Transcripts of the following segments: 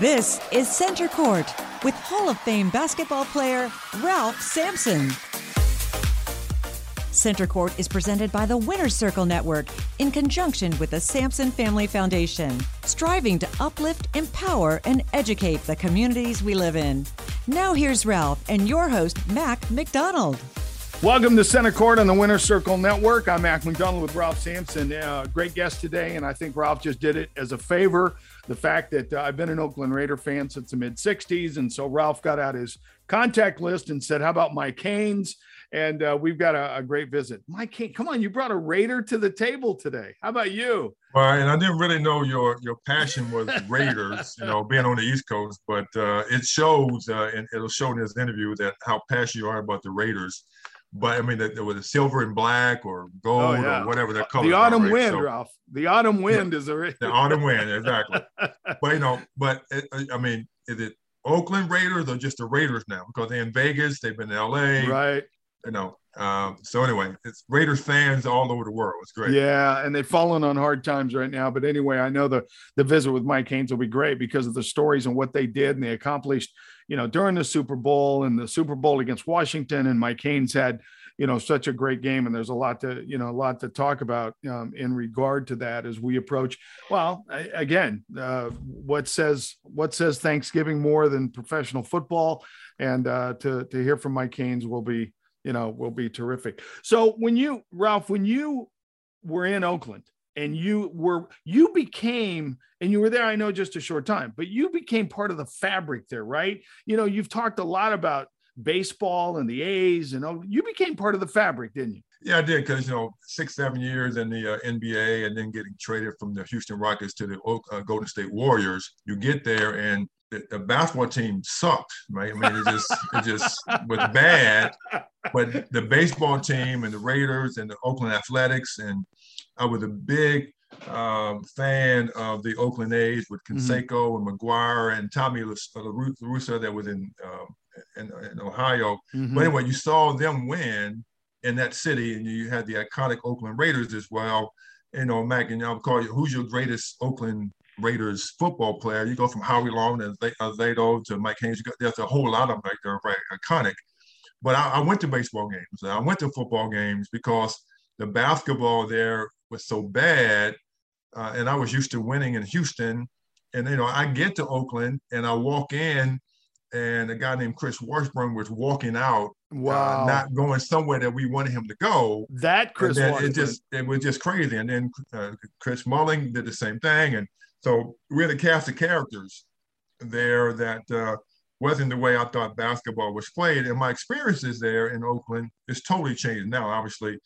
This is Center Court with Hall of Fame basketball player Ralph Sampson. Center Court is presented by the Winner's Circle Network in conjunction with the Sampson Family Foundation, striving to uplift, empower, and educate the communities we live in. Now here's Ralph and your host, Mac McDonald. Welcome to Center Court on the Winner's Circle Network. I'm Mac McDonald with Ralph Sampson. Uh, great guest today, and I think Ralph just did it as a favor. The fact that uh, I've been an Oakland Raider fan since the mid 60s, and so Ralph got out his contact list and said, How about Mike Haynes? and uh, we've got a, a, great visit. Mike, Cain, come on, you brought a Raider to the table today. How about you? Well, and I didn't really know your your passion was Raiders, you know, being on the East Coast, but uh, it shows, uh, and it'll show in this interview that how passionate you are about the Raiders. But I mean, there was a silver and black or gold oh, yeah. or whatever that color. The autumn wind, so, Ralph. The autumn wind yeah, is a the autumn wind, exactly. but you know, but it, I mean, is it Oakland Raiders or just the Raiders now? Because they're in Vegas, they've been in LA, right? you know. Um, so anyway, it's Raiders fans all over the world. It's great. Yeah, and they've fallen on hard times right now. But anyway, I know the the visit with Mike Haynes will be great because of the stories and what they did and they accomplished. You know, during the Super Bowl and the Super Bowl against Washington, and Mike Haynes had you know such a great game and there's a lot to you know a lot to talk about um, in regard to that as we approach well I, again uh, what says what says thanksgiving more than professional football and uh, to to hear from mike haynes will be you know, will be terrific. So when you, Ralph, when you were in Oakland and you were, you became, and you were there, I know just a short time, but you became part of the fabric there, right? You know, you've talked a lot about baseball and the A's and all, you became part of the fabric, didn't you? Yeah, I did because you know six, seven years in the uh, NBA, and then getting traded from the Houston Rockets to the uh, Golden State Warriors. You get there, and the, basketball team sucked, right? I mean, it just it just was bad. But the baseball team and the Raiders and the Oakland Athletics, and I was a big um, fan of the Oakland A's with. Canseco mm-hmm. and McGwire and Tommy LaRussa that was in, um, in, in Ohio. Mm-hmm. But anyway, you saw them win in that city, and you had the iconic Oakland Raiders as well. You know, Mac, and I'll call you, who's your greatest Oakland Raiders football player. You go from Howie Long and Zato to Mike Haynes. There's a whole lot of them right there, right? Iconic. But I, I, went to baseball games. I went to football games because the basketball there was so bad, uh, and I was used to winning in Houston. And you know, I get to Oakland and I walk in, and a guy named Chris Washburn was walking out, uh, wow, uh, not going somewhere that we wanted him to go. That Chris, it just it was just crazy. And then uh, Chris Mullin did the same thing, and so we had a cast of characters there that uh, wasn't the way I thought basketball was played. And my experiences there in Oakland is totally changed now, obviously,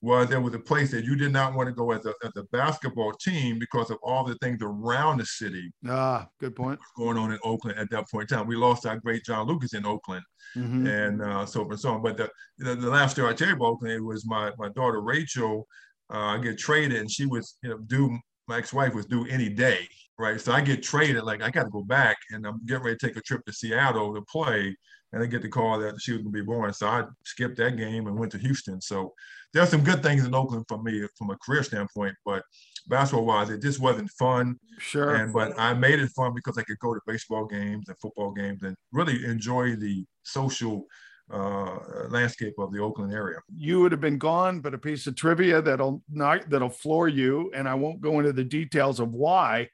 was there was a place that you did not want to go as a, as a basketball team because of all the things around the city. Ah, good point. Going on in Oakland at that point in time. We lost our great John Lucas in Oakland mm-hmm. and uh, so forth and so on. But the, the, the last year I tell you about Oakland, it was my, my daughter Rachel uh, get traded and she was you know due my ex-wife was due any day, right? So I get traded, like I got to go back, and I'm getting ready to take a trip to Seattle to play, and I get the call that she was going to be born. So I skipped that game and went to Houston. So there's some good things in Oakland for me from a career standpoint, but basketball-wise, it just wasn't fun. Sure. And but I made it fun because I could go to baseball games and football games and really enjoy the social uh, landscape of the Oakland area. You would have been gone, but a piece of trivia that'll not that'll floor you, and I won't go into the details of why,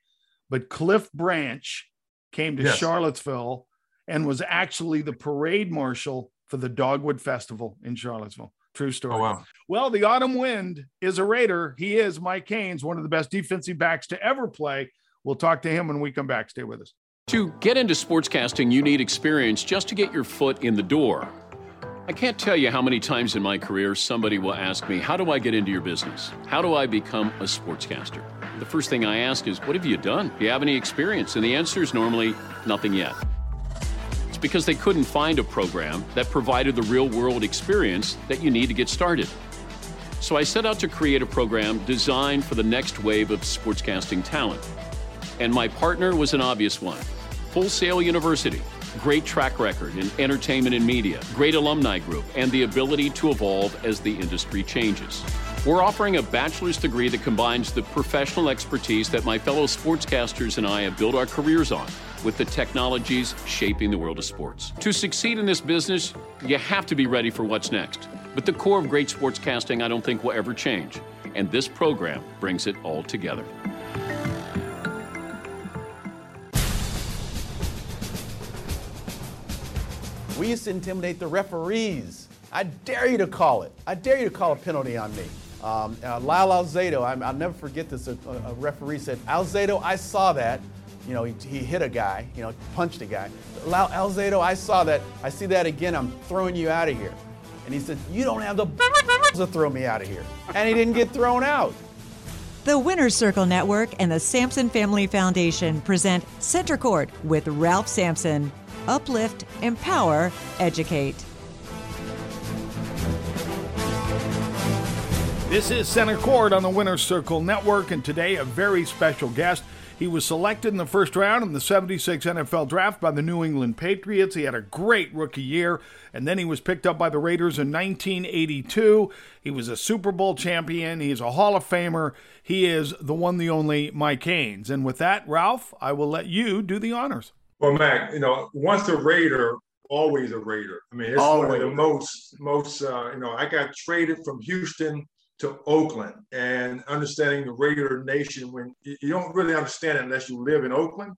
but Cliff Branch came to yes. Charlottesville and was actually the parade marshal for the Dogwood Festival in Charlottesville. True story. Oh, wow. Well, the autumn wind is a Raider. He is Mike Haynes, one of the best defensive backs to ever play. We'll talk to him when we come back. Stay with us. To get into sportscasting, you need experience just to get your foot in the door. I can't tell you how many times in my career somebody will ask me, How do I get into your business? How do I become a sportscaster? The first thing I ask is, What have you done? Do you have any experience? And the answer is normally, Nothing yet. Because they couldn't find a program that provided the real world experience that you need to get started. So I set out to create a program designed for the next wave of sportscasting talent. And my partner was an obvious one Full Sail University great track record in entertainment and media, great alumni group, and the ability to evolve as the industry changes. We're offering a bachelor's degree that combines the professional expertise that my fellow sportscasters and I have built our careers on with the technologies shaping the world of sports. To succeed in this business, you have to be ready for what's next. But the core of great sportscasting, I don't think will ever change. And this program brings it all together. We used to intimidate the referees. I dare you to call it. I dare you to call a penalty on me. Um, uh, Lyle Alzado, i will never forget this. A, a, referee said, Alzado, I saw that. You know, he, he, hit a guy, you know, punched a guy. Lyle Alzado, I saw that. I see that again. I'm throwing you out of here. And he said, You don't have the to throw me out of here. And he didn't get thrown out. The Winner's Circle Network and the Sampson Family Foundation present Center Court with Ralph Sampson uplift, empower, educate. This is Center Court on the Winner's Circle Network, and today a very special guest. He was selected in the first round in the 76 NFL draft by the New England Patriots. He had a great rookie year, and then he was picked up by the Raiders in 1982. He was a Super Bowl champion. He is a Hall of Famer. He is the one, the only Mike Haynes. And with that, Ralph, I will let you do the honors. Well, Mac, you know, once a Raider, always a Raider. I mean, it's always. one of the most, most, uh, you know, I got traded from Houston to Oakland and understanding the Raider Nation when you don't really understand it unless you live in Oakland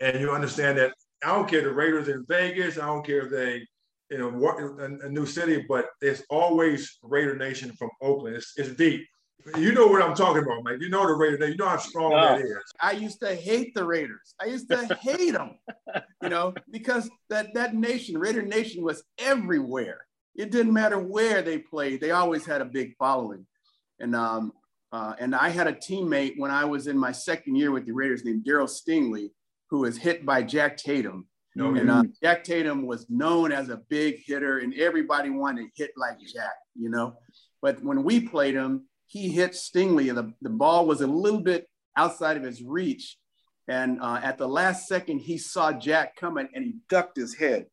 and you understand that I don't care the Raiders in Vegas, I don't care if they, you know, a, a new city, but there's always Raider Nation from Oakland. It's, it's deep. You know what I'm talking about, man. You know the Raiders. You know how strong that is. I used to hate the Raiders. I used to hate them, you know, because that that nation, Raider Nation, was everywhere. It didn't matter where they played. They always had a big following, and um, uh, and I had a teammate when I was in my second year with the Raiders named Darryl Stingley, who was hit by Jack Tatum. No, and uh, Jack Tatum was known as a big hitter, and everybody wanted to hit like Jack, you know. But when we played him, he hit Stingley, and the, the ball was a little bit outside of his reach. And uh, at the last second, he saw Jack coming and he ducked his head.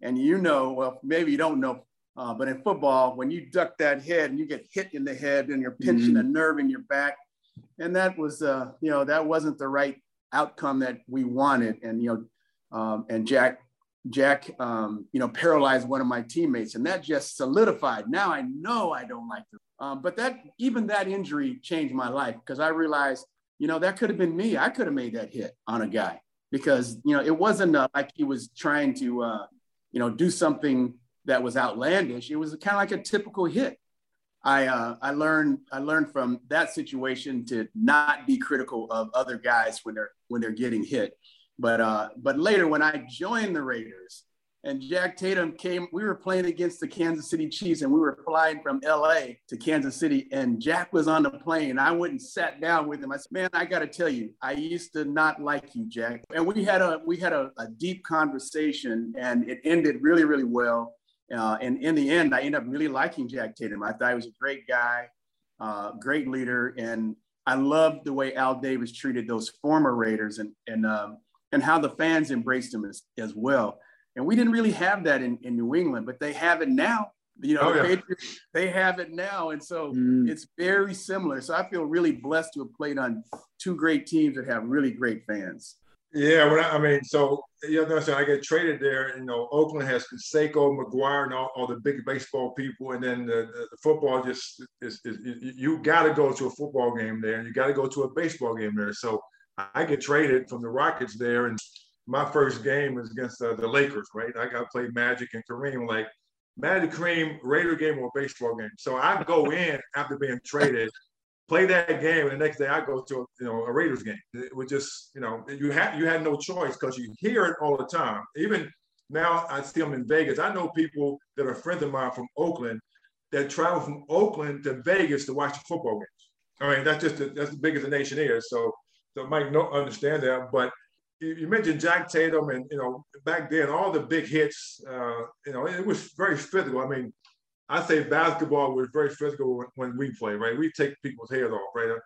And you know, well, maybe you don't know, uh, but in football, when you duck that head and you get hit in the head and you're pinching mm-hmm. a nerve in your back, and that was, uh, you know, that wasn't the right outcome that we wanted. And you know, um, and Jack, Jack, um, you know, paralyzed one of my teammates, and that just solidified. Now I know I don't like the um, but that even that injury changed my life because I realized, you know, that could have been me. I could have made that hit on a guy because you know it wasn't uh, like he was trying to, uh, you know, do something that was outlandish. It was kind of like a typical hit. I uh, I learned I learned from that situation to not be critical of other guys when they're when they're getting hit. But uh, but later when I joined the Raiders, and Jack Tatum came. We were playing against the Kansas City Chiefs, and we were flying from LA to Kansas City. And Jack was on the plane. I went and sat down with him. I said, "Man, I got to tell you, I used to not like you, Jack." And we had a we had a, a deep conversation, and it ended really, really well. Uh, and in the end, I ended up really liking Jack Tatum. I thought he was a great guy, uh, great leader, and I loved the way Al Davis treated those former Raiders, and and um, and how the fans embraced him as, as well. And we didn't really have that in, in New England, but they have it now. You know, oh, yeah. they have it now. And so mm. it's very similar. So I feel really blessed to have played on two great teams that have really great fans. Yeah, when I, mean, so you know, so I get traded there. You know, Oakland has Canseco, McGwire, and all, all the big baseball people, and then the, the, football just is, is, is you got to go to a football game there, and you got to go to a baseball game there. So I get traded from the Rockets there, and my first game was against uh, the Lakers, right? I got to play Magic and Kareem, like Magic Kareem Raider game or baseball game. So I go in after being traded play that game, and the next day I go to a, you know a Raiders game. It was just you know you had you had no choice because you hear it all the time. Even now I see them in Vegas. I know people that are friends of mine from Oakland that travel from Oakland to Vegas to watch the football games. I mean that's just the, that's the biggest the nation is. So so Mike not understand that, but you mentioned Jack Tatum, and you know back then all the big hits. Uh, you know it was very physical. I mean I say basketball was very physical when, we play, right? We take people's heads off, right?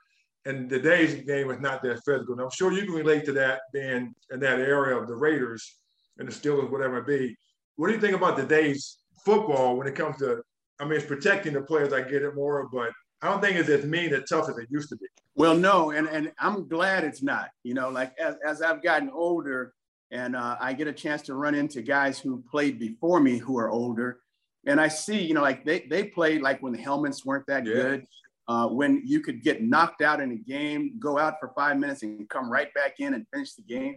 And today's game is not that physical. I'm sure you can relate to that being in that area of the Raiders and the Steelers, whatever it be. What do you think about today's football when it comes to, I mean, it's protecting the players, I get it more, but I don't think it's as mean and tough as it used to be. Well, no, and, and I'm glad it's not. You know, like as, as I've gotten older and uh, I get a chance to run into guys who played before me who are older, and I see, you know, like they they played like when the helmets weren't that yeah. good, uh, when you could get knocked out in a game, go out for five minutes and come right back in and finish the game.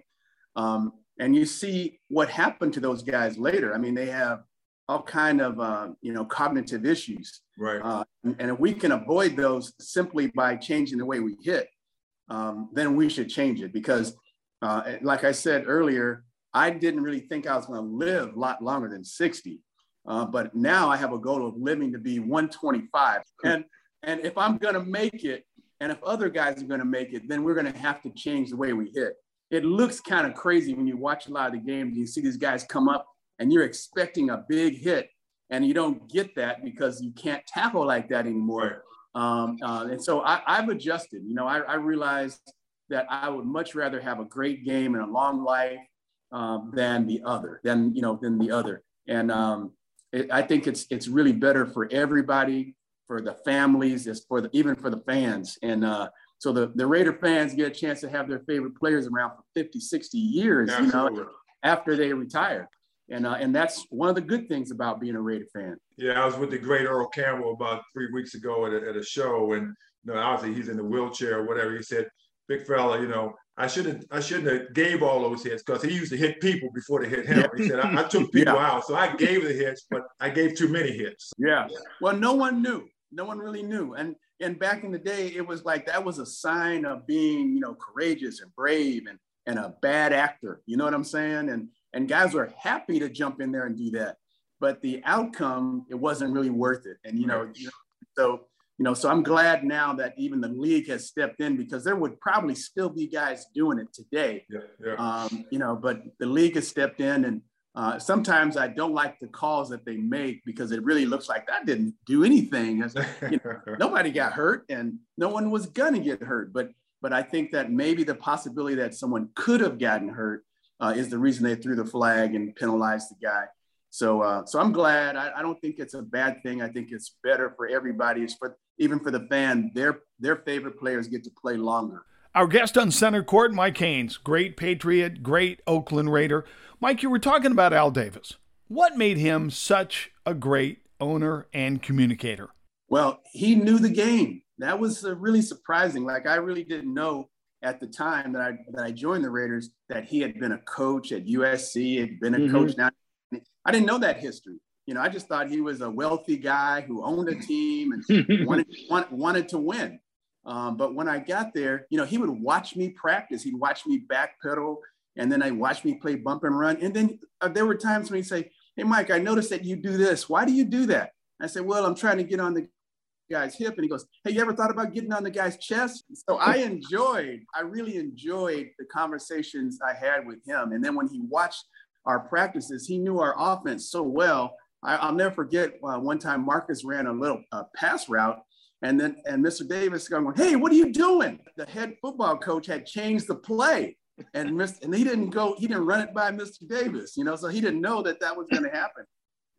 Um, and you see what happened to those guys later. I mean, they have all kind of uh, you know cognitive issues, right? Uh, and, if we can avoid those simply by changing the way we hit, um, then we should change it because, uh, like I said earlier, I didn't really think I was going to live a lot longer than 60. Uh, but now I have a goal of living to be 125. And and if I'm going to make it, and if other guys are going to make it, then we're going to have to change the way we hit. It looks kind of crazy when you watch a lot of the games. You see these guys come up, and you're expecting a big hit, and you don't get that because you can't tackle like that anymore. Um, uh, and so I, have adjusted. You know, I, I, realized that I would much rather have a great game and a long life um, than the other, than you know, than the other. And um, it, I think it's it's really better for everybody, for the families, it's for the, even for the fans. And uh, so the, the Raider fans get a chance to have their favorite players around for 50, 60 years, Absolutely. you know, after they retire. And, uh, and that's one of the good things about being a Raider fan. Yeah, I was with the great Earl Campbell about three weeks ago at a, at a show, and you know, obviously he's in the wheelchair or whatever. He said, "Big fella, you know, I shouldn't I shouldn't have gave all those hits because he used to hit people before they hit him. He said I, I took people yeah. out, so I gave the hits, but I gave too many hits. Yeah. Well, no one knew. No one really knew. And and back in the day, it was like that was a sign of being, you know, courageous and brave and and a bad actor. You know what I'm saying? And and guys were happy to jump in there and do that. But the outcome, it wasn't really worth it. And you know, you know so you know, so I'm glad now that even the league has stepped in because there would probably still be guys doing it today. Yeah, yeah. Um, you know, but the league has stepped in, and uh, sometimes I don't like the calls that they make because it really looks like that didn't do anything. You know, nobody got hurt, and no one was gonna get hurt. But but I think that maybe the possibility that someone could have gotten hurt uh, is the reason they threw the flag and penalized the guy. So, uh, so I'm glad. I, I, don't think it's a bad thing. I think it's better for everybody. It's for even for the fan. Their their favorite players get to play longer. Our guest on center court, Mike Haynes, great Patriot, great Oakland Raider. Mike, you were talking about Al Davis. What made him such a great owner and communicator? Well, he knew the game. That was uh, really surprising. Like I really didn't know at the time that I that I joined the Raiders that he had been a coach at USC, had been a mm-hmm. coach now I didn't know that history. You know, I just thought he was a wealthy guy who owned a team and wanted, want, wanted to win. Um, but when I got there, you know, he would watch me practice. He'd watch me backpedal, and then I watched me play bump and run. And then uh, there were times when he'd say, "Hey, Mike, I noticed that you do this. Why do you do that?" I said, "Well, I'm trying to get on the guy's hip." And he goes, "Hey, you ever thought about getting on the guy's chest?" So I enjoyed, I really enjoyed the conversations I had with him. And then when he watched our practices. He knew our offense so well. I, will never forget uh, one time Marcus ran a little uh, pass route, and then and Mr. Davis going, "Hey, what are you doing?" The head football coach had changed the play, and Mr. and he didn't go. He didn't run it by Mr. Davis, you know, so he didn't know that that was going to happen.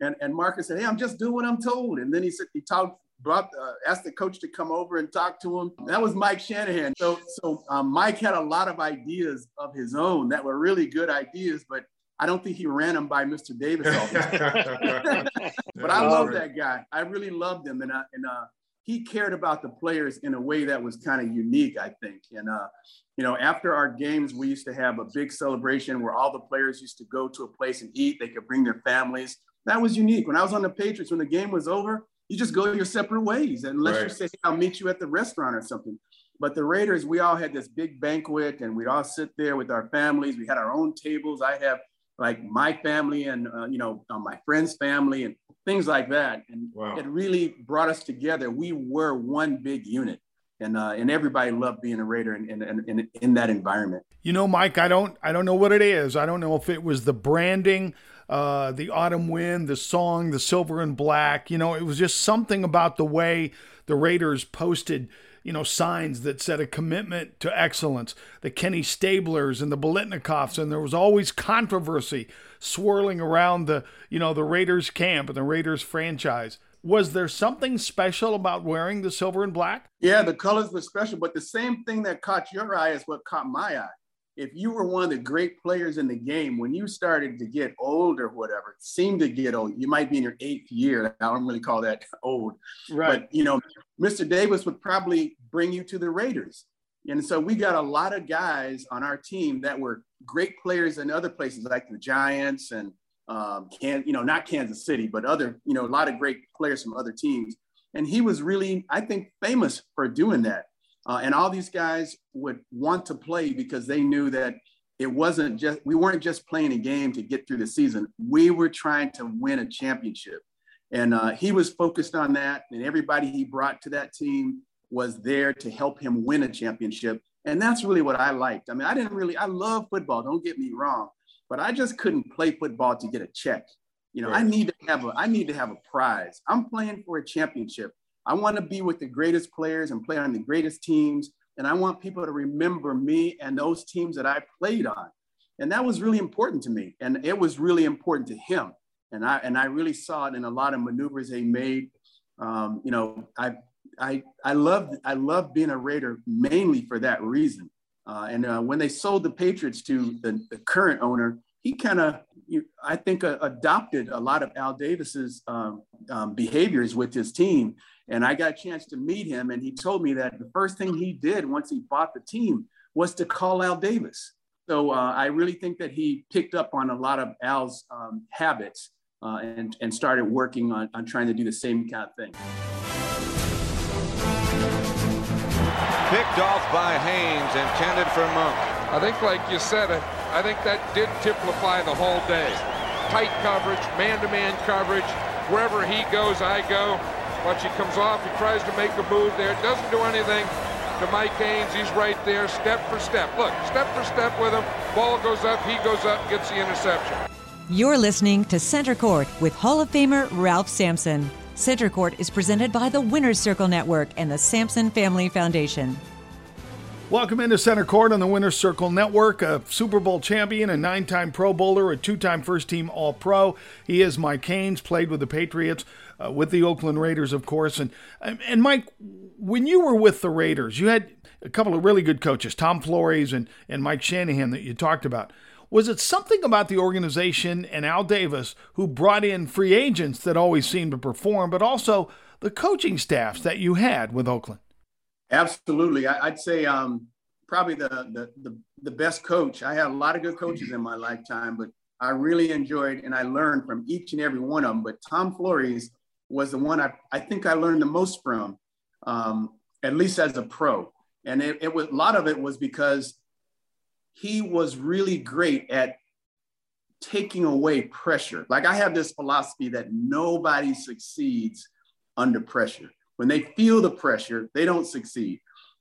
And and Marcus said, "Hey, I'm just doing what I'm told." And then he said he talked brought uh, asked the coach to come over and talk to him. That was Mike Shanahan. So so um, Mike had a lot of ideas of his own that were really good ideas, but I don't think he ran them by Mr. Davis. but I love that guy. I really loved him, and uh, and uh, he cared about the players in a way that was kind of unique, I think. And uh, you know, after our games, we used to have a big celebration where all the players used to go to a place and eat. They could bring their families. That was unique. When I was on the Patriots, when the game was over, you just go your separate ways, unless right. you say, "I'll meet you at the restaurant or something." But the Raiders, we all had this big banquet, and we'd all sit there with our families. We had our own tables. I have like my family and uh, you know uh, my friend's family and things like that. And wow. it really brought us together. We were one big unit. And uh, and everybody loved being a raider in, in, in, in that environment. You know mike i don't i don't know what it is. I don't know if it was the branding uh, the autumn wind the song the silver and black. You know it was just something about the way the raiders posted you know, signs that said a commitment to excellence. The Kenny Stablers and the Biletnikoffs, and there was always controversy swirling around the, you know, the Raiders camp and the Raiders franchise. Was there something special about wearing the silver and black? Yeah, the colors were special, but the same thing that caught your eye is what caught my eye if you were one of the great players in the game, when you started to get old or whatever, seemed to get old, you might be in your eighth year. I don't really call that old. Right. But, you know, Mr. Davis would probably bring you to the Raiders. And so we got a lot of guys on our team that were great players in other places like the Giants and, um, can, you know, not Kansas City, but other, you know, a lot of great players from other teams. And he was really, I think, famous for doing that. Uh, and all these guys would want to play because they knew that it wasn't just, we weren't just playing a game to get through the season. We were trying to win a championship. And uh, he was focused on that. And everybody he brought to that team was there to help him win a championship. And that's really what I liked. I mean, I didn't really, I love football, don't get me wrong, but I just couldn't play football to get a check. You know, right. I need to have a, I need to have a prize. I'm playing for a championship. I want to be with the greatest players and play on the greatest teams. And I want people to remember me and those teams that I played on. And that was really important to me. And it was really important to him. And I, and I really saw it in a lot of maneuvers they made. Um, you know, I, I, I love, I love being a Raider mainly for that reason. Uh, and uh, when they sold the Patriots to the, the current owner, he kind of, I think, uh, adopted a lot of Al Davis's um, um, behaviors with his team. And I got a chance to meet him, and he told me that the first thing he did once he bought the team was to call Al Davis. So uh, I really think that he picked up on a lot of Al's um, habits uh, and, and started working on, on trying to do the same kind of thing. Picked off by Haynes, intended for Monk. I think, like you said, I think that did typify the whole day. Tight coverage, man-to-man coverage. Wherever he goes, I go. Watch, he comes off, he tries to make a move there, doesn't do anything to Mike Haynes. He's right there, step for step. Look, step for step with him. Ball goes up, he goes up, gets the interception. You're listening to Center Court with Hall of Famer Ralph Sampson. Center Court is presented by the Winners Circle Network and the Sampson Family Foundation. Welcome into Center Court on the Winners Circle Network. A Super Bowl champion, a nine time Pro Bowler, a two time first team All Pro. He is Mike Haynes, played with the Patriots uh, with the Oakland Raiders, of course. And and Mike, when you were with the Raiders, you had a couple of really good coaches, Tom Flores and and Mike Shanahan, that you talked about. Was it something about the organization and Al Davis who brought in free agents that always seemed to perform, but also the coaching staffs that you had with Oakland? Absolutely, I, would say um, probably the, the the the best coach. I had a lot of good coaches in my lifetime, but I really enjoyed and I learned from each and every one of them. But Tom Flores was the one I, I think I learned the most from, um, at least as a pro. And it, it was a lot of it was because he was really great at taking away pressure. Like I have this philosophy that nobody succeeds under pressure. When they feel the pressure, they don't succeed.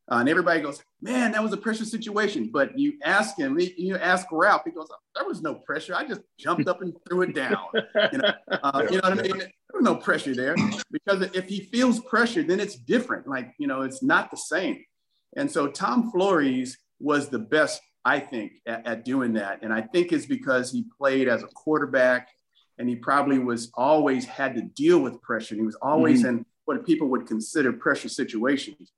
Uh, and everybody goes, man, that was a pressure situation. But you ask him, you ask Ralph, he goes, there was no pressure. I just jumped up and threw it down. You know, uh, you know what I mean? There was no pressure there because if he feels pressure, then it's different. Like, you know, it's not the same. And so Tom Flores was the best, I think, at, at doing that. And I think it's because he played as a quarterback and he probably was always had to deal with pressure. He was always mm-hmm. in what people would consider pressure situations.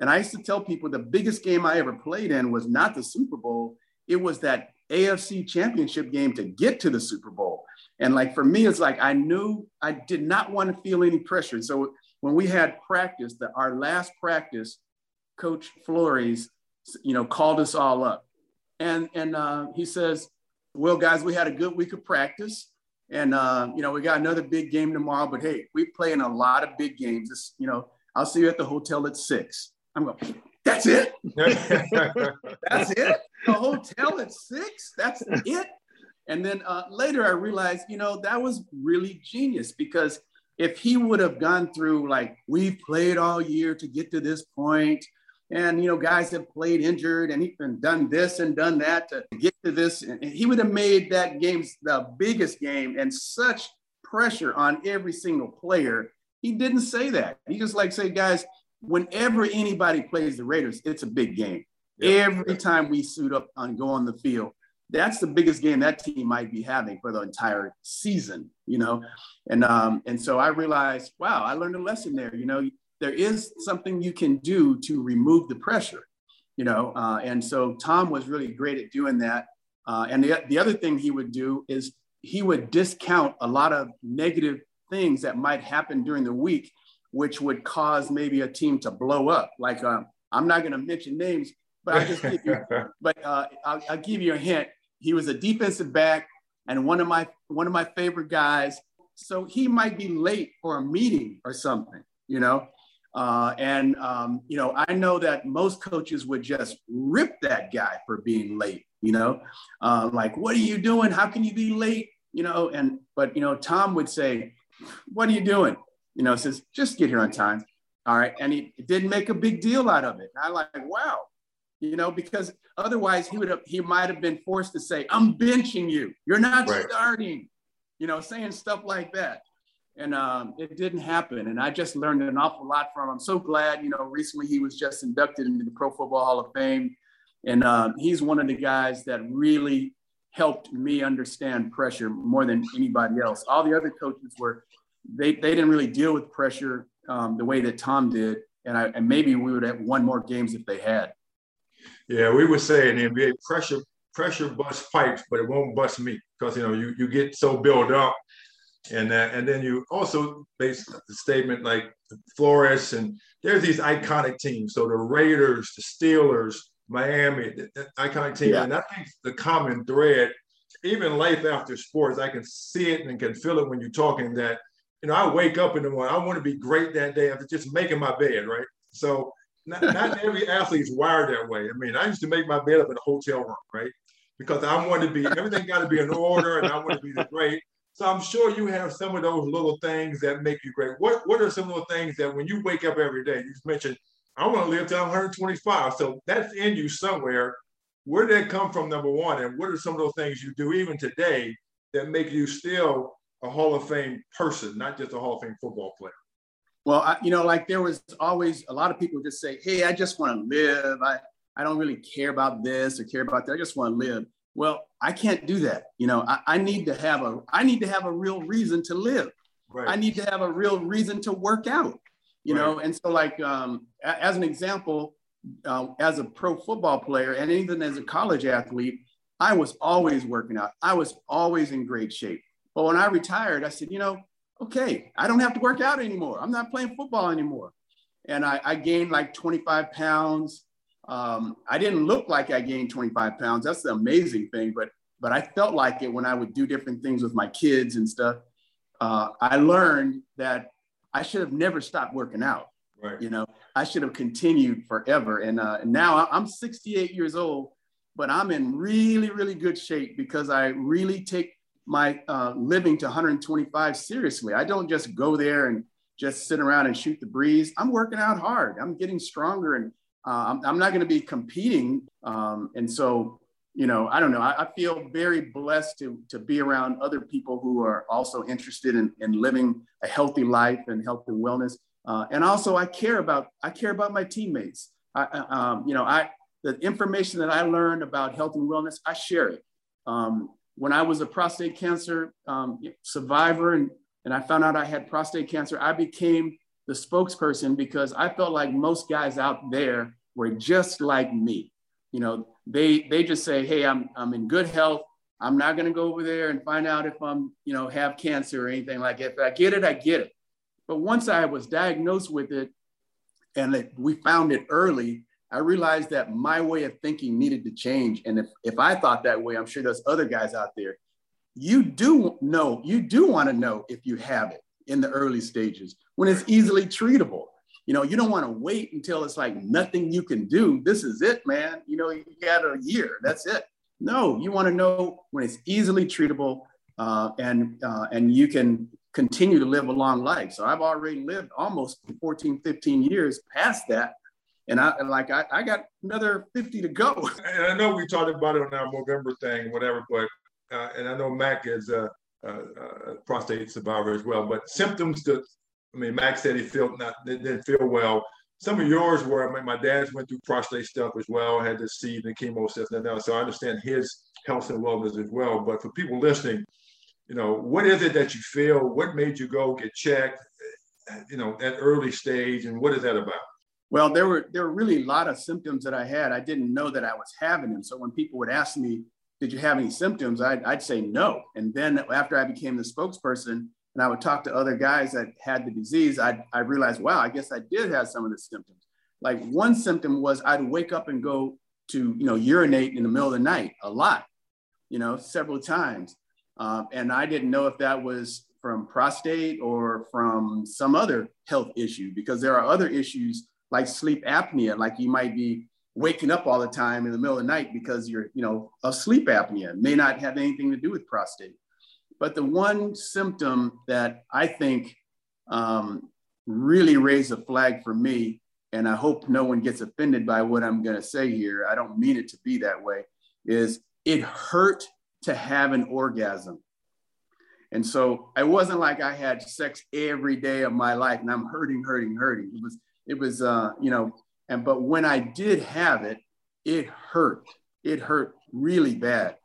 And I used to tell people the biggest game I ever played in was not the Super Bowl, it was that AFC championship game to get to the Super Bowl. And like for me, it's like I knew I did not want to feel any pressure. So when we had practice, the, our last practice, Coach Flores, you know, called us all up. And, and uh, he says, well, guys, we had a good week of practice. And, uh, you know, we got another big game tomorrow, but hey, we play in a lot of big games. It's, you know, I'll see you at the hotel at six. I'm going, that's it. that's it. The hotel at six. That's it. And then uh, later I realized, you know, that was really genius because if he would have gone through like we've played all year to get to this point, and you know, guys have played injured and he's been done this and done that to get to this, and he would have made that game the biggest game and such pressure on every single player. He didn't say that. He just like say, guys, whenever anybody plays the Raiders, it's a big game. Yep. Every time we suit up and go on the field, that's the biggest game that team might be having for the entire season, you know? And, um, and so I realized, wow, I learned a lesson there. You know, there is something you can do to remove the pressure, you know? Uh, and so Tom was really great at doing that. Uh, and the, the other thing he would do is he would discount a lot of negative things that might happen during the week which would cause maybe a team to blow up. Like um, I'm not going to mention names, but I just give you, but uh, I'll, I'll, give you a hint. He was a defensive back and one of my one of my favorite guys. So he might be late for a meeting or something, you know. Uh, and um, you know, I know that most coaches would just rip that guy for being late. You know, uh, like, what are you doing? How can you be late? You know, and but you know, Tom would say, "What are you doing? You know, says, just get here on time. All right. And he didn't make a big deal out of it. And I like, wow, you know, because otherwise he would have, he might have been forced to say, I'm benching you. You're not right. starting, you know, saying stuff like that. And um, it didn't happen. And I just learned an awful lot from him. I'm so glad, you know, recently he was just inducted into the Pro Football Hall of Fame. And um, he's one of the guys that really helped me understand pressure more than anybody else. All the other coaches were they, they didn't really deal with pressure um, the way that Tom did. And, I, and maybe we would have won more games if they had. Yeah, we would say in the NBA, pressure pressure busts pipes, but it won't bust me because you know you, you get so built up, and uh, and then you also base the statement like Flores and there's these iconic teams. So the Raiders, the Steelers, Miami, the, the iconic team, yeah. and I think the common thread, even life after sports, I can see it and can feel it when you're talking that you know, I wake up in the morning, I want to be great that day after just making my bed, right? So not, not every athlete's wired that way. I mean, I used to make my bed up in a hotel room, right? Because I want to be, everything got to be in order and I want to be the great. So I'm sure you have some of those little things that make you great. What What are some of the things that when you wake up every day, you mentioned, I want to live till 125. So that's in you somewhere. Where did that come from, number one? And what are some of those things you do even today that make you still a Hall of Fame person, not just a Hall of Fame football player? Well, I, you know, like there was always a lot of people just say, "Hey, I just want to live. I I don't really care about this or care about that. I just want to live." Well, I can't do that. You know, I, I need to have a I need to have a real reason to live. Right. I need to have a real reason to work out. You right. know, and so like um, as an example, uh, as a pro football player and even as a college athlete, I was always working out. I was always in great shape. But when I retired, I said, you know, okay, I don't have to work out anymore. I'm not playing football anymore. And I, I gained like 25 pounds. Um, I didn't look like I gained 25 pounds. That's the amazing thing. But but I felt like it when I would do different things with my kids and stuff. Uh, I learned that I should have never stopped working out. Right. You know, I should have continued forever. And, uh, and now I'm 68 years old, but I'm in really, really good shape because I really take my uh, living to 125 seriously. I don't just go there and just sit around and shoot the breeze. I'm working out hard. I'm getting stronger, and uh, I'm, I'm, not going to be competing. Um, and so, you know, I don't know. I, I, feel very blessed to to be around other people who are also interested in, in living a healthy life and health and wellness. Uh, and also, I care about I care about my teammates. I, um, you know, I the information that I learned about health and wellness, I share it. Um, when I was a prostate cancer um, survivor and, and I found out I had prostate cancer, I became the spokesperson because I felt like most guys out there were just like me. You know, they they just say, "Hey, I'm I'm in good health. I'm not going to go over there and find out if I'm, you know, have cancer or anything like that. If I get it, I get it." But once I was diagnosed with it, and it, we found it early, I realized that my way of thinking needed to change. And if if I thought that way, I'm sure there's other guys out there. You do know, you do want to know if you have it in the early stages when it's easily treatable. You know, you don't want to wait until it's like nothing you can do. This is it, man. You know, you got a year. That's it. No, you want to know when it's easily treatable uh, and uh, and you can continue to live a long life. So I've already lived almost 14, 15 years past that. And I like I, I got another 50 to go. And I know we talked about it on our November thing, whatever, but uh, and I know Mac is a, a, a, prostate survivor as well. But symptoms that I mean, Mac said he felt not didn't feel well. Some of yours were. I mean, my dad's went through prostate stuff as well. Had to see the chemo stuff now, so I understand his health and wellness as well. But for people listening, you know, what is it that you feel? What made you go get checked? You know, at early stage, and what is that about? Well, there were there were really a lot of symptoms that I had. I didn't know that I was having them. So when people would ask me, "Did you have any symptoms?" I'd, I'd say no. And then after I became the spokesperson, and I would talk to other guys that had the disease, I I realized, wow, I guess I did have some of the symptoms. Like one symptom was I'd wake up and go to you know urinate in the middle of the night a lot, you know, several times, um, and I didn't know if that was from prostate or from some other health issue because there are other issues like sleep apnea, like you might be waking up all the time in the middle of the night because you're, you know, of sleep apnea may not have anything to do with prostate. But the one symptom that I think um, really raised a flag for me, and I hope no one gets offended by what I'm going to say here, I don't mean it to be that way, is it hurt to have an orgasm. And so it wasn't like I had sex every day of my life and I'm hurting, hurting, hurting. It was it was uh, you know, and but when I did have it, it hurt. It hurt really bad,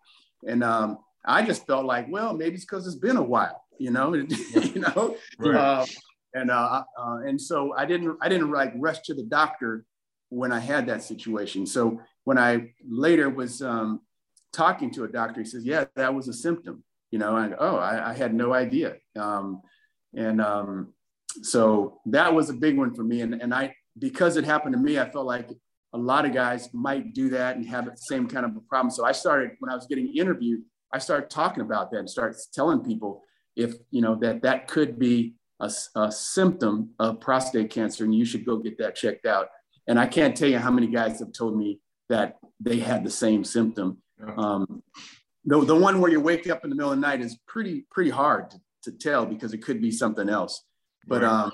and um, I just felt like, well, maybe it's because it's been a while, you know, you know, right. uh, and uh, uh, and so I didn't I didn't like rush to the doctor when I had that situation. So when I later was um, talking to a doctor, he says, yeah, that was a symptom, you know, and oh, I, I had no idea. Um, and um, so that was a big one for me. And, and I, because it happened to me, I felt like a lot of guys might do that and have the same kind of a problem. So I started, when I was getting interviewed, I started talking about that and started telling people if, you know, that that could be a, a symptom of prostate cancer and you should go get that checked out. And I can't tell you how many guys have told me that they had the same symptom. Um, the, the one where you wake up in the middle of the night is pretty, pretty hard to, to tell because it could be something else. But um,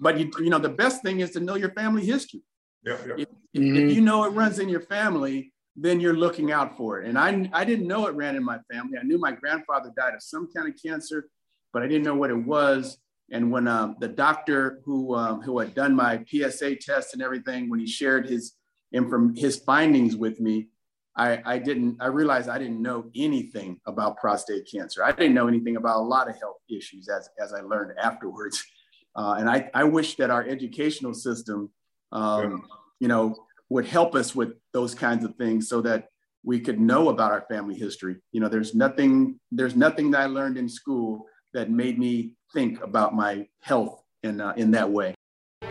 but you you know the best thing is to know your family history. Yeah, yeah. If, mm-hmm. if, you know it runs in your family, then you're looking out for it. And I I didn't know it ran in my family. I knew my grandfather died of some kind of cancer, but I didn't know what it was. And when um, the doctor who um, who had done my PSA test and everything, when he shared his from his findings with me, I, I didn't, I realized I didn't know anything about prostate cancer. I didn't know anything about a lot of health issues as, as I learned afterwards. Uh, and I, I wish that our educational system, um, you know, would help us with those kinds of things so that we could know about our family history. You know, there's nothing, there's nothing that I learned in school that made me think about my health in, uh, in that way.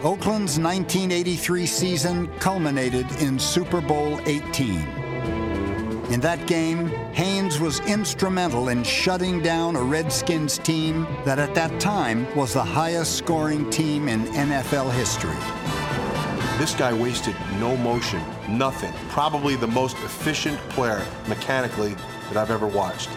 Oakland's 1983 season culminated in Super Bowl 18. In that game, Haynes was instrumental in shutting down a Redskins team that at that time was the highest scoring team in NFL history. This guy wasted no motion, nothing. Probably the most efficient player mechanically that I've ever watched.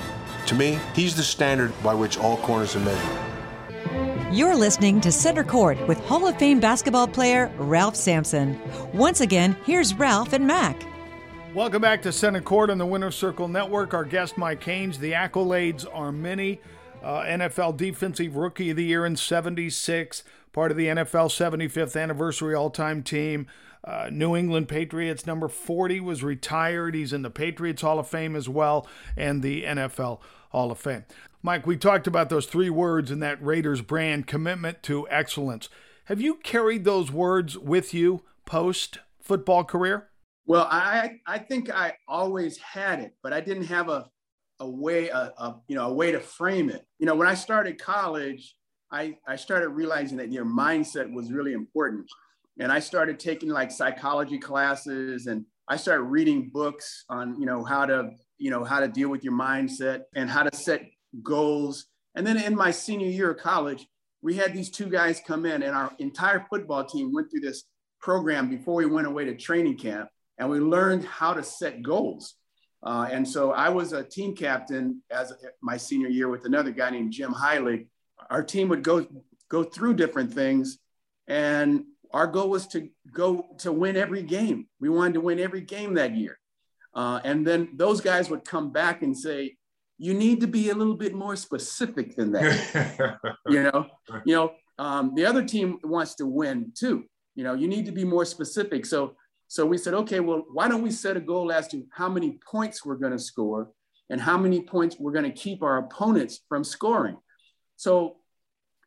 To me, he's the standard by which all corners are measured. You're listening to Center Court with Hall of Fame basketball player Ralph Sampson. Once again, here's Ralph and Mac. Welcome back to Center Court on the Winner Circle Network. Our guest, Mike Haynes. The accolades are many. Uh, NFL Defensive Rookie of the Year in 76, part of the NFL 75th anniversary all time team. Uh, New England Patriots number 40 was retired. He's in the Patriots Hall of Fame as well and the NFL Hall of Fame. Mike, we talked about those three words in that Raiders brand commitment to excellence. Have you carried those words with you post football career? Well, I I think I always had it, but I didn't have a a way a, a you know a way to frame it. You know, when I started college, I I started realizing that your mindset was really important, and I started taking like psychology classes, and I started reading books on you know how to you know how to deal with your mindset and how to set goals. And then in my senior year of college, we had these two guys come in, and our entire football team went through this program before we went away to training camp, and we learned how to set goals. Uh, and so I was a team captain as my senior year with another guy named Jim Heilig. Our team would go go through different things, and our goal was to go to win every game. We wanted to win every game that year. Uh, and then those guys would come back and say, you need to be a little bit more specific than that. you know, you know, um, the other team wants to win too. You know, you need to be more specific. So, so we said, okay, well, why don't we set a goal as to how many points we're going to score and how many points we're going to keep our opponents from scoring. So,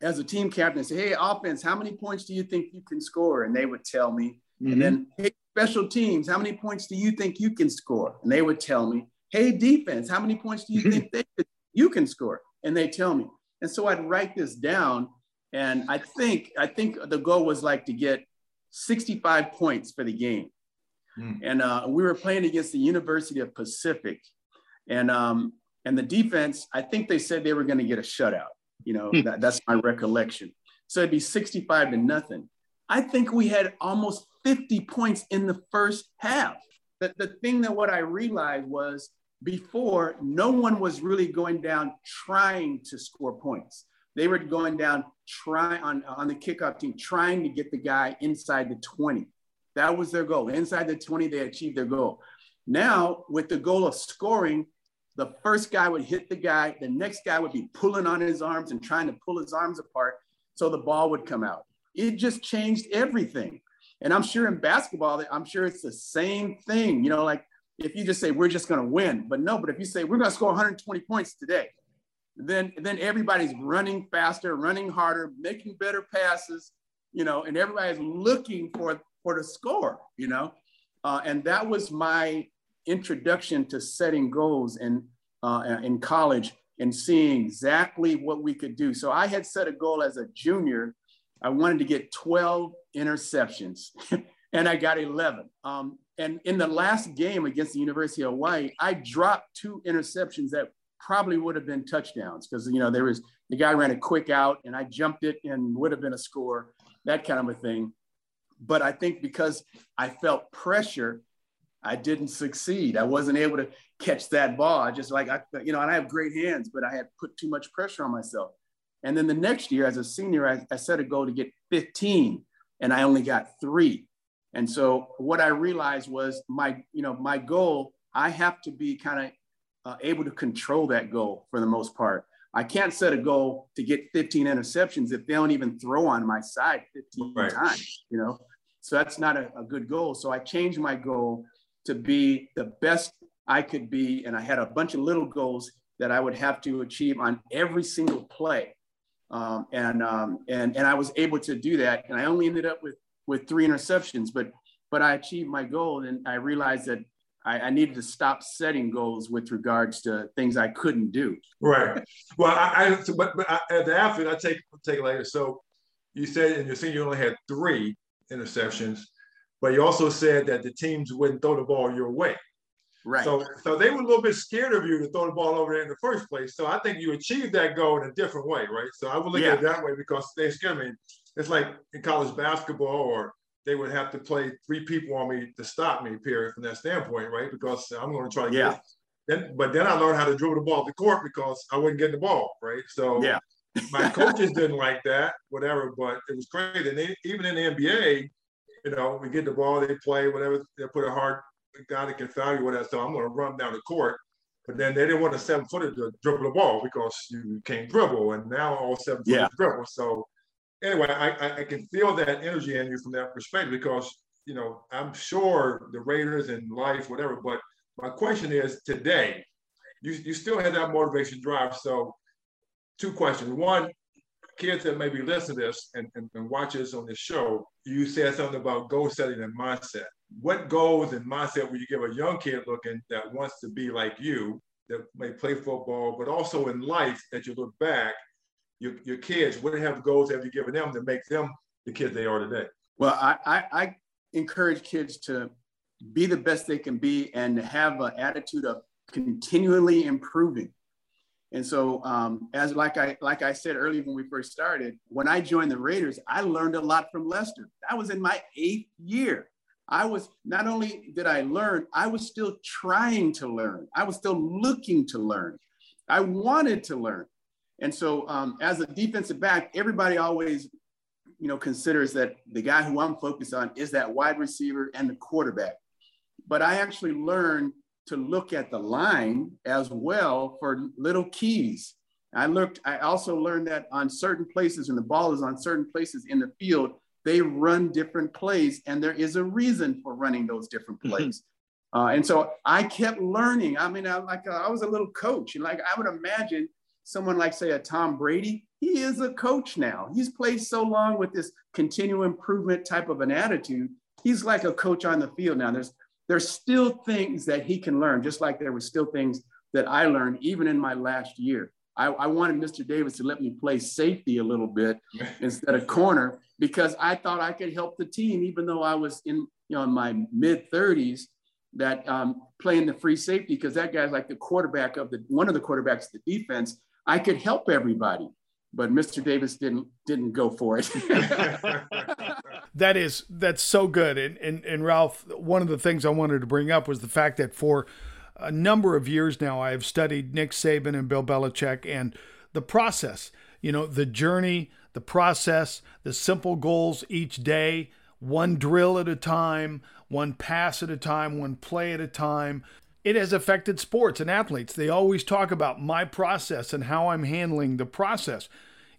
as a team captain, say, hey, offense, how many points do you think you can score? And they would tell me. Mm-hmm. And then, hey, special teams, how many points do you think you can score? And they would tell me hey, defense, how many points do you think they, you can score? And they tell me. And so I'd write this down. And I think, I think the goal was like to get 65 points for the game. Mm. And uh, we were playing against the University of Pacific. And, um, and the defense, I think they said they were going to get a shutout. You know, that, that's my recollection. So it'd be 65 to nothing. I think we had almost 50 points in the first half. The, the thing that what I realized was before, no one was really going down trying to score points. They were going down try on, on the kickoff team, trying to get the guy inside the 20. That was their goal. Inside the 20, they achieved their goal. Now, with the goal of scoring, the first guy would hit the guy, the next guy would be pulling on his arms and trying to pull his arms apart so the ball would come out. It just changed everything. And I'm sure in basketball, I'm sure it's the same thing. You know, like if you just say we're just going to win, but no, but if you say we're going to score 120 points today, then then everybody's running faster, running harder, making better passes, you know, and everybody's looking for for the score, you know, uh, and that was my introduction to setting goals in uh, in college and seeing exactly what we could do. So I had set a goal as a junior. I wanted to get 12 interceptions, and I got 11. Um, and in the last game against the University of Hawaii, I dropped two interceptions that probably would have been touchdowns because you know there was the guy ran a quick out and I jumped it and would have been a score, that kind of a thing. But I think because I felt pressure, I didn't succeed. I wasn't able to catch that ball. I just like I, you know, and I have great hands, but I had put too much pressure on myself. And then the next year, as a senior, I, I set a goal to get 15, and I only got three. And so what I realized was my, you know, my goal, I have to be kind of uh, able to control that goal for the most part. I can't set a goal to get 15 interceptions if they don't even throw on my side 15 right. times, you know? So that's not a, a good goal. So I changed my goal to be the best I could be. And I had a bunch of little goals that I would have to achieve on every single play. Um, and, um, and, and I was able to do that. And I only ended up with with three interceptions, but but I achieved my goal and I realized that I, I, needed to stop setting goals with regards to things I couldn't do. Right. Well, I, I but, but I, as an athlete, I take take later. So you said in your senior you only had three interceptions, but you also said that the teams wouldn't throw the ball your way. Right. So, so they were a little bit scared of you to throw the ball over there in the first place. So I think you achieved that goal in a different way, right? So I would look yeah. at it that way because they scared me. It's like in college basketball, or they would have to play three people on me to stop me, period, from that standpoint, right? Because I'm going to try to yeah. get then, but then I learned how to dribble the ball the court because I wasn't getting the ball, right? So yeah. My coaches didn't like that, whatever, but it was great. And they, even in the NBA, you know, we get the ball, they play, whatever, they put a hard guy that can foul you, whatever. So I'm going to run down the court. But then they didn't want a seven footer to dribble the ball because you can't dribble. And now all seven footers yeah. dribble. So anyway, I, I can feel that energy in you from that perspective because, you know, I'm sure the Raiders and life, whatever, but my question is today, you, you still had that motivation drive. So two questions. One, kids that maybe listen to this and, and, and watch this on this show, you said something about goal setting and mindset. What goals and mindset would you give a young kid looking that wants to be like you, that may play football, but also in life that you look back, your, your kids, what have goals have you given them to make them the kids they are today? Well, I, I, I encourage kids to be the best they can be and to have an attitude of continually improving. And so, um, as like I like I said earlier when we first started, when I joined the Raiders, I learned a lot from Lester. That was in my eighth year. I was not only did I learn, I was still trying to learn. I was still looking to learn. I wanted to learn. And so, um, as a defensive back, everybody always, you know, considers that the guy who I'm focused on is that wide receiver and the quarterback. But I actually learned to look at the line as well for little keys. I looked, I also learned that on certain places, and the ball is on certain places in the field, they run different plays, and there is a reason for running those different mm-hmm. plays. uh, and so I kept learning. I mean, I, like uh, I was a little coach, and like I would imagine someone like, say, a Tom Brady, he is a coach now. He's played so long with this continual improvement type of an attitude. He's like a coach on the field now. There's there's still things that he can learn, just like there were still things that I learned even in my last year. I, I wanted Mr. Davis to let me play safety a little bit instead of corner because I thought I could help the team, even though I was in you know in my mid 30s, that um, playing the free safety because that guy's like the quarterback of the one of the quarterbacks of the defense. I could help everybody but Mr. Davis didn't didn't go for it. that is that's so good. And, and and Ralph, one of the things I wanted to bring up was the fact that for a number of years now I have studied Nick Saban and Bill Belichick and the process, you know, the journey, the process, the simple goals each day, one drill at a time, one pass at a time, one play at a time, it has affected sports and athletes. They always talk about my process and how I'm handling the process.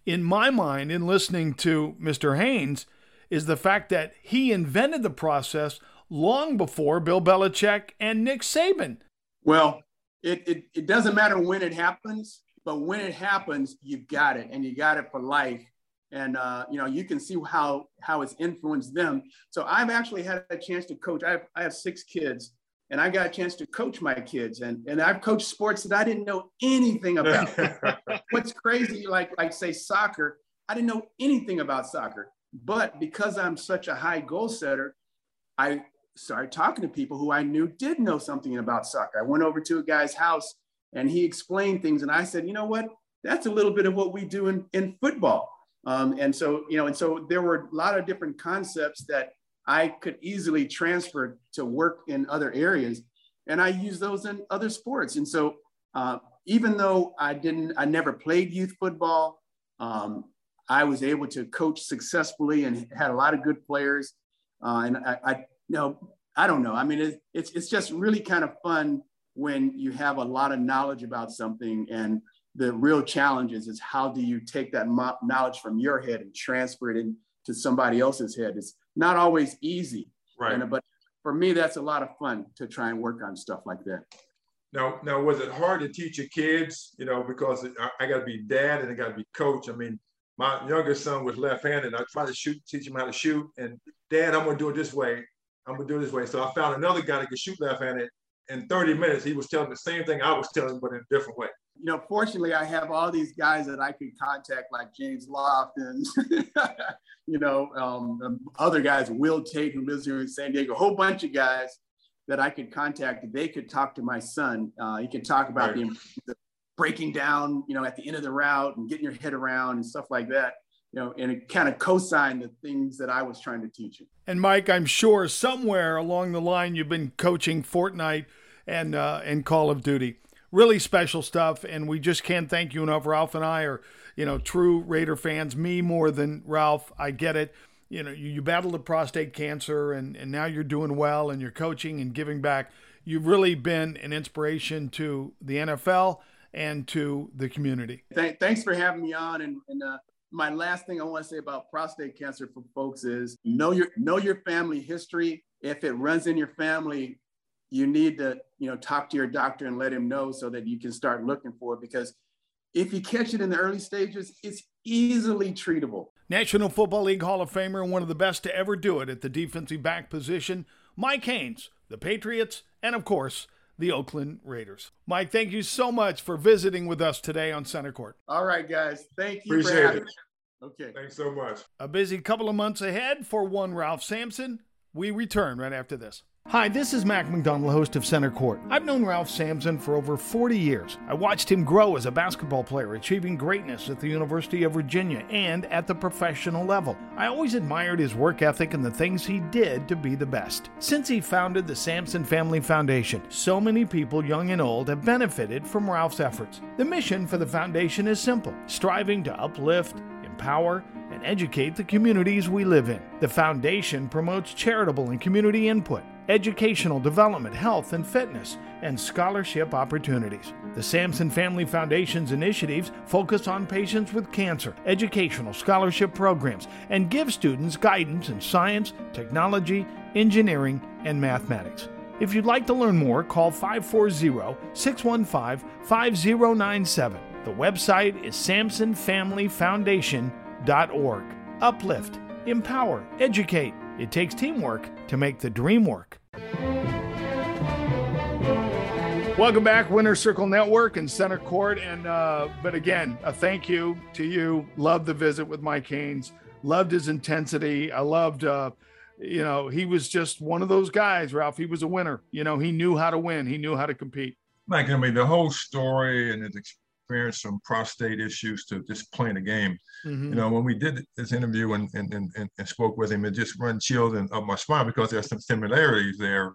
In my mind, in listening to Mr. Haynes, is the fact that he invented the process long before Bill Belichick and Nick Saban. Well, it, it, it doesn't matter when it happens, but when it happens, you've got it and you got it for life. And uh, you know, you can see how how it's influenced them. So I've actually had a chance to coach. I have, I have six kids and I got a chance to coach my kids, and and I've coached sports that I didn't know anything about. What's crazy, like like say soccer, I didn't know anything about soccer, but because I'm such a high goal setter, I started talking to people who I knew did know something about soccer. I went over to a guy's house, and he explained things, and I said, you know what, that's a little bit of what we do in in football. Um, and so you know, and so there were a lot of different concepts that I could easily transfer to work in other areas. And I use those in other sports. And so uh, even though I didn't, I never played youth football, um, I was able to coach successfully and had a lot of good players. Uh, and I, I, you know, I don't know. I mean, it, it's, it's just really kind of fun when you have a lot of knowledge about something and the real challenge is, is how do you take that mo- knowledge from your head and transfer it into somebody else's head? It's, not always easy. Right. And, but for me, that's a lot of fun to try and work on stuff like that. Now, now, was it hard to teach your kids? You know, because I, I got to be dad and I got to be coach. I mean, my younger son was left-handed. I tried to shoot, teach him how to shoot, and Dad, I'm going to do it this way. I'm going to do it this way. So I found another guy that could shoot left-handed. In 30 minutes, he was telling the same thing I was telling, but in a different way you know, fortunately, I have all these guys that I can contact, like James Lofton, you know, um, other guys, Will Tate, who lives here in San Diego, a whole bunch of guys that I could contact. They could talk to my son. Uh, he can talk about right. the, the, breaking down, you know, at the end of the route and getting your head around and stuff like that. You know, and it kind of co-signed the things that I was trying to teach him. And Mike, I'm sure somewhere along the line you've been coaching Fortnite and uh, and Call of Duty really special stuff. And we just can't thank you enough. Ralph and I are, you know, true Raider fans. Me more than Ralph. I get it. You know, you, you battled a prostate cancer and, and now you're doing well and you're coaching and giving back. You've really been an inspiration to the NFL and to the community. thanks for having me on. And, and uh, my last thing I want to say about prostate cancer for folks is know your know your family history. If it runs in your family, you need to you know talk to your doctor and let him know so that you can start looking for it because if you catch it in the early stages, it's easily treatable. National Football League Hall of Famer and one of the best to ever do it at the defensive back position, Mike Haynes, the Patriots, and of course, the Oakland Raiders. Mike, thank you so much for visiting with us today on Center Court. All right, guys. Thank you Appreciate for having it. me. Okay. Thanks so much. A busy couple of months ahead for one Ralph Sampson. We return right after this. Hi, this is Mac McDonald, host of Center Court. I've known Ralph Sampson for over 40 years. I watched him grow as a basketball player, achieving greatness at the University of Virginia and at the professional level. I always admired his work ethic and the things he did to be the best. Since he founded the Sampson Family Foundation, so many people, young and old, have benefited from Ralph's efforts. The mission for the foundation is simple striving to uplift, empower, and educate the communities we live in. The foundation promotes charitable and community input, educational development, health and fitness, and scholarship opportunities. The Sampson Family Foundation's initiatives focus on patients with cancer, educational scholarship programs, and give students guidance in science, technology, engineering, and mathematics. If you'd like to learn more, call 540 615 5097. The website is sampsonfamilyfoundation.org. Uplift, empower, educate. It takes teamwork to make the dream work. Welcome back, Winner Circle Network and Center Court. And uh, but again, a thank you to you. Loved the visit with Mike Haynes. Loved his intensity. I loved, uh, you know, he was just one of those guys, Ralph. He was a winner. You know, he knew how to win. He knew how to compete. Mike, I mean, the whole story and his experience from prostate issues to just playing the game. Mhm. You know, when we did this interview and, and, and, and spoke with him, it just run chills and up my spine because there's some similarities there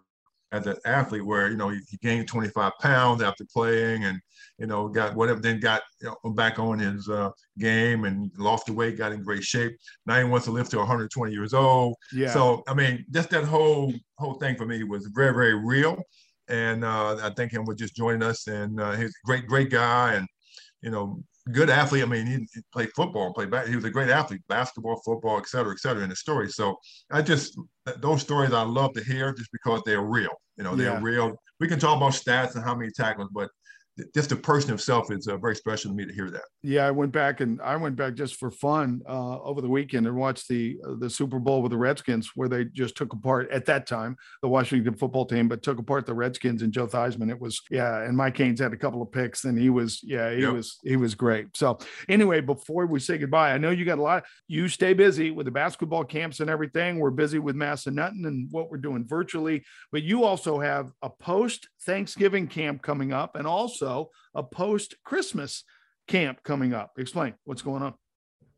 as an athlete where, you know, he, he gained 25 pounds after playing and, you know, got whatever, then got you know, back on his uh, game and lost the weight, got in great shape. Now he wants to live to 120 years old. Yeah. So, I mean, just that whole whole thing for me was very, very real. And uh, I thank him for just joining us. And uh, he's a great, great guy. And, you know, good athlete. I mean, he, played football, played back. He was a great athlete, basketball, football, et cetera, et cetera, in the story. So I just, those stories I love to hear just because they're real. You know, they're Yeah. real. We can talk about stats and how many tackles, but just the person himself is uh, very special to me to hear that. Yeah, I went back and I went back just for fun uh, over the weekend and watched the uh, the Super Bowl with the Redskins, where they just took apart at that time the Washington football team, but took apart the Redskins and Joe Theismann. It was yeah, and Mike Haynes had a couple of picks, and he was yeah, he Yep. was he was great. So anyway, before we say goodbye, I know you got a lot. You stay busy with the basketball camps and everything. We're busy with Massanutten and what we're doing virtually, but you also have a post Thanksgiving camp coming up, and also a post Christmas camp coming up. Explain what's going on.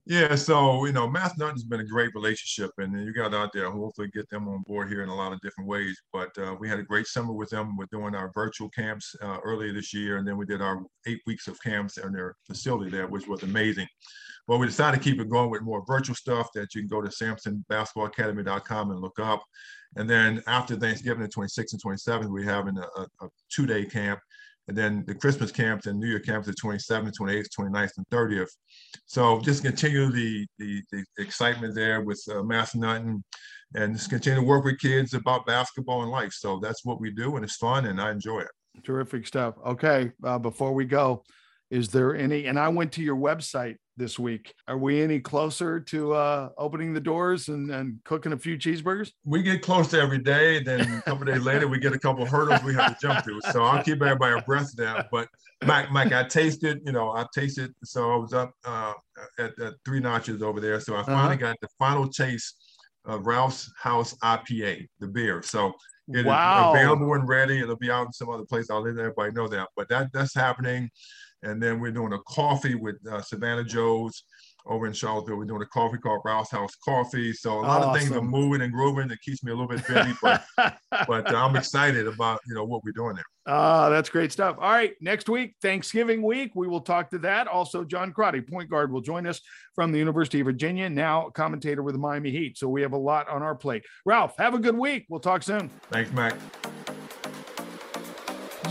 Yeah, so you know, Massanutten's been a great relationship, and you got out there. Hopefully, get them on board here in a lot of different ways. But uh, we had a great summer with them. We're doing our virtual camps uh, earlier this year, and then we did our eight weeks of camps in their facility there, which was amazing. But we decided to keep it going with more virtual stuff that you can go to SampsonBasketballAcademy.com and look up. And then after Thanksgiving, the 26th and 27th, we're having a, a two-day camp. And then the Christmas camps and New Year camps, the 27th, 28th, 29th, and 30th. So just continue the the, the excitement there with uh, Massanutten, and just continue to work with kids about basketball and life. So that's what we do, and it's fun, and I enjoy it. Terrific stuff. Okay, uh, before we go, is there any? And I went to your website this week. Are we any closer to uh, opening the doors and, and cooking a few cheeseburgers? We get close every day. Then a couple days later, we get a couple hurdles we have to jump through. So I'll keep everybody abreast of that. But Mike, Mike, I tasted, you know, I tasted. So I was up uh, at, at three notches over there. So I finally got the final taste of Ralph's House IPA, the beer. So it is Wow. available and ready. It'll be out in some other place. I'll let everybody know that. But that that's happening. And then we're doing a coffee with uh, Shenandoah Joe's over in Charlottesville. We're doing a coffee called Ralph's House Coffee. So a lot of things are moving and grooving. It keeps me a little bit busy, but but uh, I'm excited about you know what we're doing there. Ah, that's great stuff. All right, next week, Thanksgiving week, we will talk to that. Also, John Crotty, point guard, will join us from the University of Virginia, now commentator with the Miami Heat. So we have a lot on our plate. Ralph, have a good week. We'll talk soon. Thanks, Mac.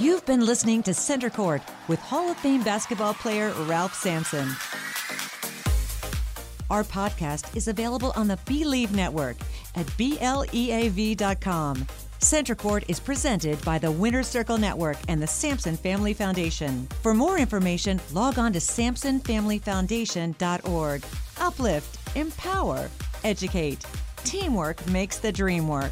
You've been listening to Center Court with Hall of Fame basketball player Ralph Sampson. Our podcast is available on the Bleav Network at BLEAV.com. Center Court is presented by the Winner Circle Network and the Sampson Family Foundation. For more information, log on to SampsonFamilyFoundation.org. Uplift, empower, educate. Teamwork makes the dream work.